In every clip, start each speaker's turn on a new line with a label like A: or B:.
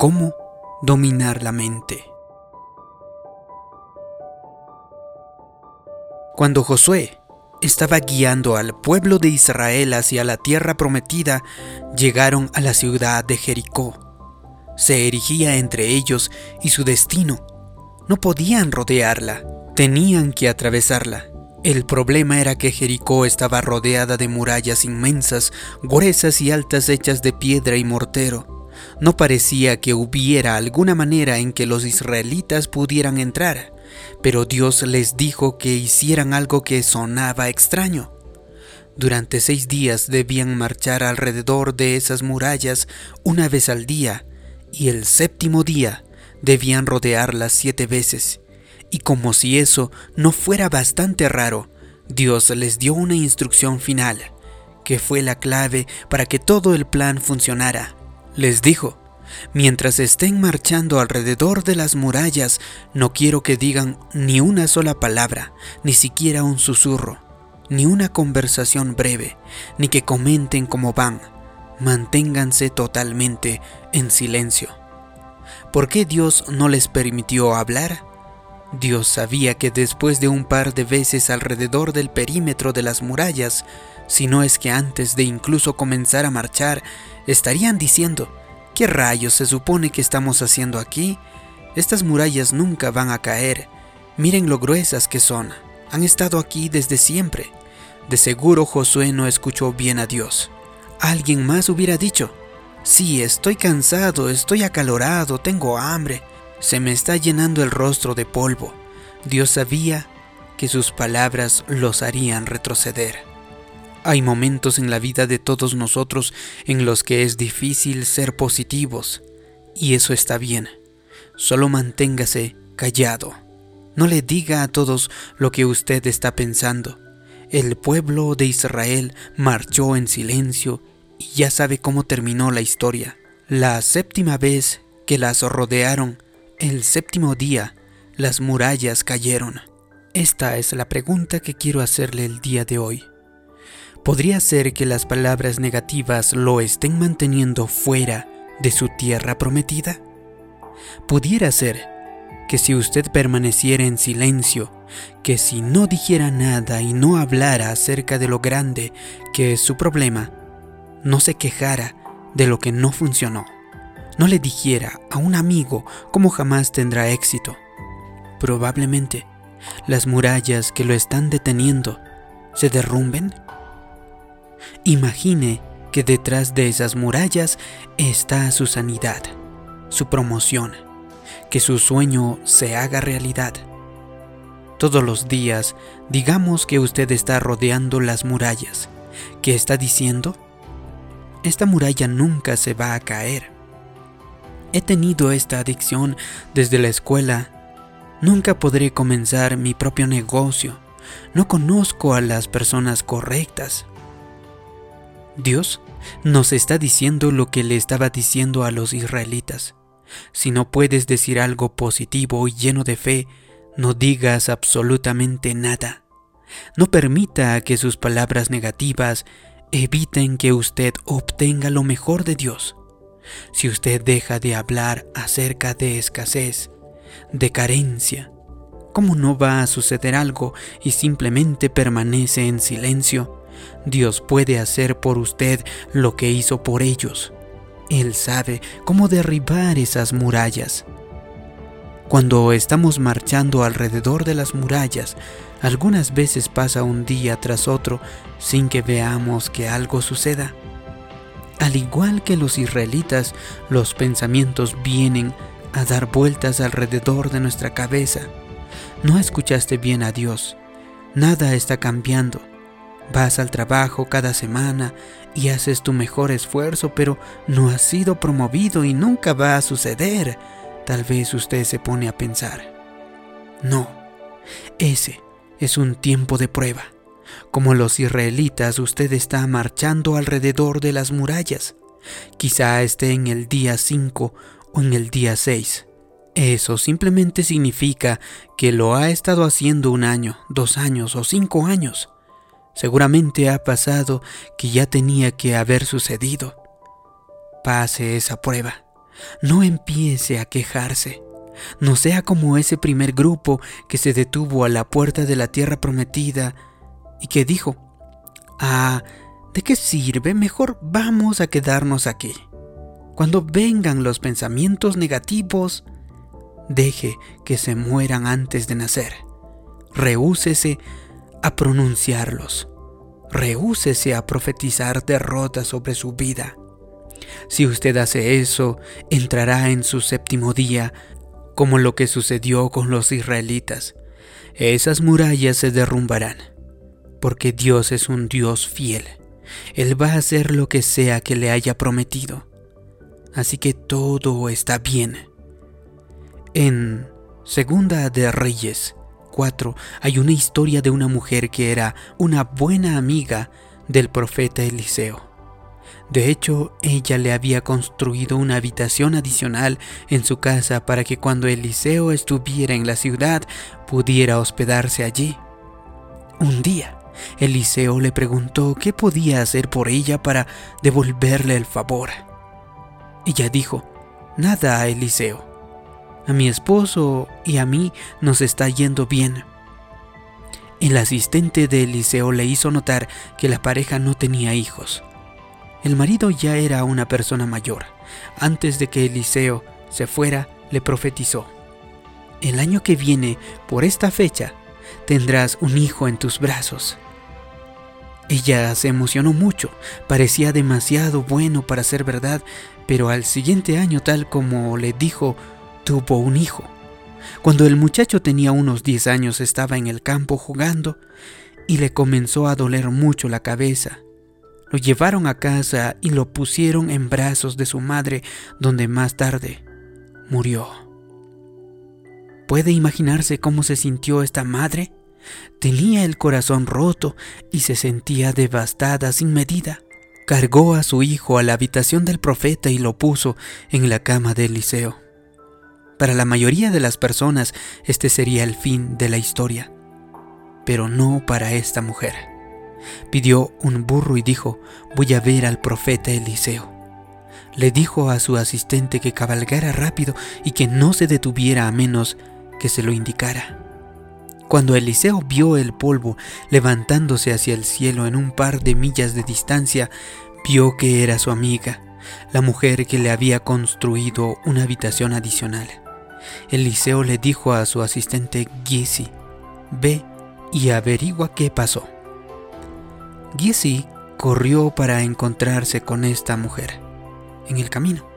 A: cómo dominar la mente. Cuando Josué estaba guiando al pueblo de Israel hacia la tierra prometida, llegaron a la ciudad de Jericó. Se erigía entre ellos y su destino. No podían rodearla, tenían que atravesarla. El problema era que Jericó estaba rodeada de murallas inmensas, gruesas y altas hechas de piedra y mortero. No parecía que hubiera alguna manera en que los israelitas pudieran entrar pero Dios les dijo que hicieran algo que sonaba extraño. Durante seis días debían marchar alrededor de esas murallas una vez al día, y el séptimo día debían rodearlas siete veces. Y como si eso no fuera bastante raro, Dios les dio una instrucción final, que fue la clave para que todo el plan funcionara. Les dijo, Mientras estén marchando alrededor de las murallas, no quiero que digan ni una sola palabra, ni siquiera un susurro, ni una conversación breve, ni que comenten cómo van. Manténganse totalmente en silencio. ¿Por qué Dios no les permitió hablar? Dios sabía que después de un par de veces alrededor del perímetro de las murallas, si no es que antes de incluso comenzar a marchar, estarían diciendo, ¿Qué rayos se supone que estamos haciendo aquí? Estas murallas nunca van a caer. Miren lo gruesas que son. Han estado aquí desde siempre. De seguro Josué no escuchó bien a Dios. Alguien más hubiera dicho, sí, estoy cansado, estoy acalorado, tengo hambre, se me está llenando el rostro de polvo. Dios sabía que sus palabras los harían retroceder. Hay momentos en la vida de todos nosotros en los que es difícil ser positivos, y eso está bien. Solo manténgase callado. No le diga a todos lo que usted está pensando. El pueblo de Israel marchó en silencio y ya sabe cómo terminó la historia. La séptima vez que las rodearon, el séptimo día, las murallas cayeron. Esta es la pregunta que quiero hacerle el día de hoy. ¿Podría ser que las palabras negativas lo estén manteniendo fuera de su tierra prometida? Pudiera ser que si usted permaneciera en silencio, que si no dijera nada y no hablara acerca de lo grande que es su problema, no se quejara de lo que no funcionó, no le dijera a un amigo cómo jamás tendrá éxito, probablemente las murallas que lo están deteniendo se derrumben Imagine que detrás de esas murallas está su sanidad, su promoción, que su sueño se haga realidad. Todos los días, digamos que usted está rodeando las murallas. ¿Qué está diciendo? Esta muralla nunca se va a caer. He tenido esta adicción desde la escuela. Nunca podré comenzar mi propio negocio. No conozco a las personas correctas. Dios nos está diciendo lo que le estaba diciendo a los israelitas. Si no puedes decir algo positivo y lleno de fe, no digas absolutamente nada. No permita que sus palabras negativas eviten que usted obtenga lo mejor de Dios. Si usted deja de hablar acerca de escasez, de carencia, ¿cómo no va a suceder algo y simplemente permanece en silencio? Dios puede hacer por usted lo que hizo por ellos. Él sabe cómo derribar esas murallas. Cuando estamos marchando alrededor de las murallas, algunas veces pasa un día tras otro sin que veamos que algo suceda. Al igual que los israelitas, los pensamientos vienen a dar vueltas alrededor de nuestra cabeza. No escuchaste bien a Dios. Nada está cambiando. Vas al trabajo cada semana y haces tu mejor esfuerzo, pero no has sido promovido y nunca va a suceder. Tal vez usted se pone a pensar. No, ese es un tiempo de prueba. Como los israelitas, usted está marchando alrededor de las murallas. Quizá esté en el día 5 o en el día 6. Eso simplemente significa que lo ha estado haciendo un año, dos años o cinco años. Seguramente ha pasado que ya tenía que haber sucedido. Pase esa prueba. No empiece a quejarse. No sea como ese primer grupo que se detuvo a la puerta de la tierra prometida y que dijo, Ah, ¿de qué sirve? Mejor vamos a quedarnos aquí. Cuando vengan los pensamientos negativos, deje que se mueran antes de nacer. Rehúsese a pronunciarlos. Rehúsese a profetizar derrota sobre su vida. Si usted hace eso, entrará en su séptimo día, como lo que sucedió con los israelitas. Esas murallas se derrumbarán, porque Dios es un Dios fiel. Él va a hacer lo que sea que le haya prometido. Así que todo está bien. En Segunda de Reyes 4 hay una historia de una mujer que era una buena amiga del profeta Eliseo. De hecho, ella le había construido una habitación adicional en su casa para que cuando Eliseo estuviera en la ciudad pudiera hospedarse allí. Un día, Eliseo le preguntó qué podía hacer por ella para devolverle el favor. Ella dijo, nada, Eliseo. A mi esposo y a mí nos está yendo bien. El asistente de Eliseo le hizo notar que la pareja no tenía hijos. El marido ya era una persona mayor. Antes de que Eliseo se fuera, le profetizó. El año que viene, por esta fecha, tendrás un hijo en tus brazos. Ella se emocionó mucho, parecía demasiado bueno para ser verdad, pero al siguiente año, tal como le dijo, tuvo un hijo. Cuando el muchacho tenía unos 10 años estaba en el campo jugando y le comenzó a doler mucho la cabeza. Lo llevaron a casa y lo pusieron en brazos de su madre, donde más tarde murió. ¿Puede imaginarse cómo se sintió esta madre? Tenía el corazón roto y se sentía devastada sin medida. Cargó a su hijo a la habitación del profeta y lo puso en la cama de Eliseo. Para la mayoría de las personas este sería el fin de la historia, pero no para esta mujer. Pidió un burro y dijo, voy a ver al profeta Eliseo. Le dijo a su asistente que cabalgara rápido y que no se detuviera a menos que se lo indicara. Cuando Eliseo vio el polvo levantándose hacia el cielo en un par de millas de distancia, vio que era su amiga, la mujer que le había construido una habitación adicional. Eliseo le dijo a su asistente Giesi, ve y averigua qué pasó. Giesi corrió para encontrarse con esta mujer en el camino.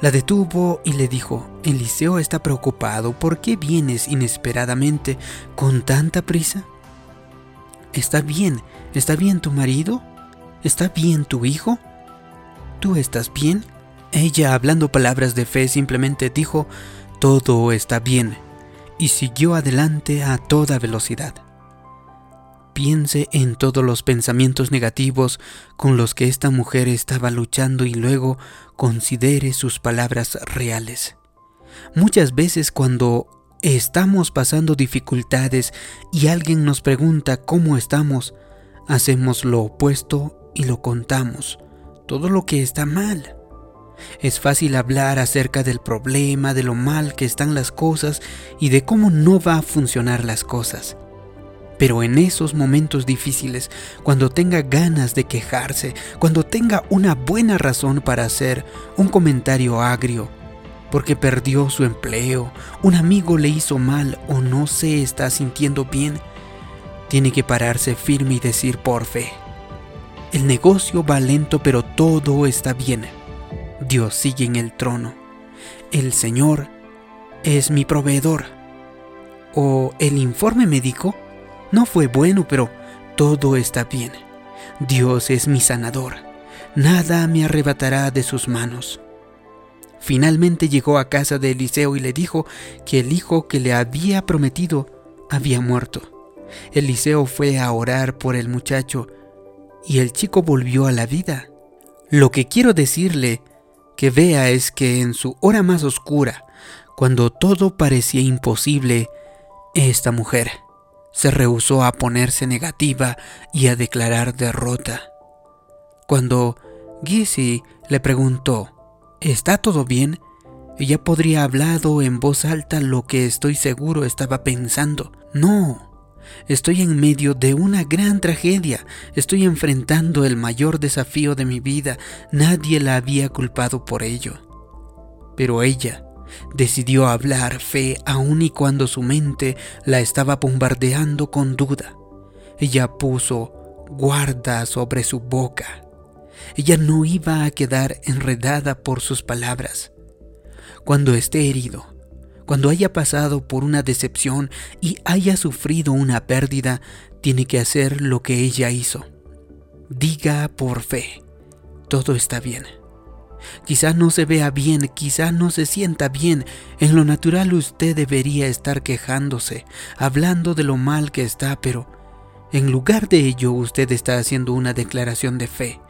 A: La detuvo y le dijo, Eliseo está preocupado, ¿por qué vienes inesperadamente con tanta prisa? ¿Está bien? ¿Está bien tu marido? ¿Está bien tu hijo? ¿Tú estás bien? Ella, hablando palabras de fe, simplemente dijo, todo está bien, y siguió adelante a toda velocidad. Piense en todos los pensamientos negativos con los que esta mujer estaba luchando y luego considere sus palabras reales. Muchas veces cuando estamos pasando dificultades y alguien nos pregunta cómo estamos, hacemos lo opuesto y lo contamos, todo lo que está mal. Es fácil hablar acerca del problema, de lo mal que están las cosas y de cómo no va a funcionar las cosas. Pero en esos momentos difíciles, cuando tenga ganas de quejarse, cuando tenga una buena razón para hacer un comentario agrio, porque perdió su empleo, un amigo le hizo mal o no se está sintiendo bien, tiene que pararse firme y decir por fe. El negocio va lento pero todo está bien. Dios sigue en el trono. El Señor es mi proveedor. O el informe médico no fue bueno, pero todo está bien. Dios es mi sanador. Nada me arrebatará de sus manos. Finalmente llegó a casa de Eliseo y le dijo que el hijo que le había prometido había muerto. Eliseo fue a orar por el muchacho y el chico volvió a la vida. Lo que quiero decirle que vea es que en su hora más oscura, cuando todo parecía imposible, esta mujer se rehusó a ponerse negativa y a declarar derrota. Cuando Gizi le preguntó, ¿Está todo bien? Ella podría hablado en voz alta lo que estoy seguro estaba pensando. No, estoy en medio de una gran tragedia. Estoy enfrentando el mayor desafío de mi vida. Nadie la había culpado por ello. Pero ella decidió hablar fe aun y cuando su mente la estaba bombardeando con duda. Ella puso guarda sobre su boca. Ella no iba a quedar enredada por sus palabras cuando esté herido, cuando haya pasado por una decepción y haya sufrido una pérdida, tiene que hacer lo que ella hizo. Diga por fe, todo está bien. Quizá no se vea bien, quizá no se sienta bien. En lo natural usted debería estar quejándose, hablando de lo mal que está, pero en lugar de ello usted está haciendo una declaración de fe.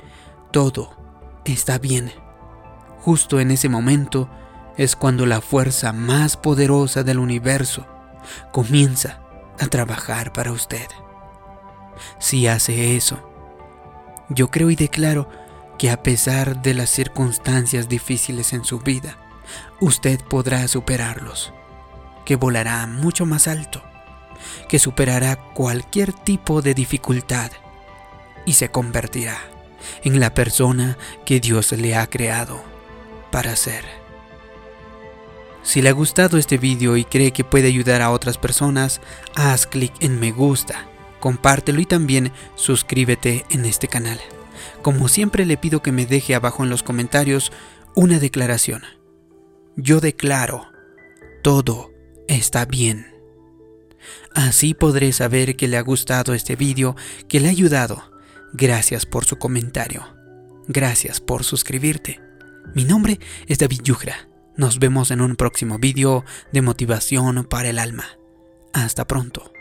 A: Todo está bien. Justo en ese momento, es cuando la fuerza más poderosa del universo comienza a trabajar para usted. Si hace eso, yo creo y declaro que a pesar de las circunstancias difíciles en su vida, usted podrá superarlos, que volará mucho más alto, que superará cualquier tipo de dificultad y se convertirá en la persona que Dios le ha creado para ser. Si le ha gustado este vídeo y cree que puede ayudar a otras personas, haz clic en me gusta, compártelo y también suscríbete en este canal. Como siempre le pido que me deje abajo en los comentarios una declaración. Yo declaro, todo está bien. Así podré saber que le ha gustado este vídeo, que le ha ayudado. Gracias por su comentario. Gracias por suscribirte. Mi nombre es David Yugra nos vemos en un próximo vídeo de motivación para el alma. Hasta pronto.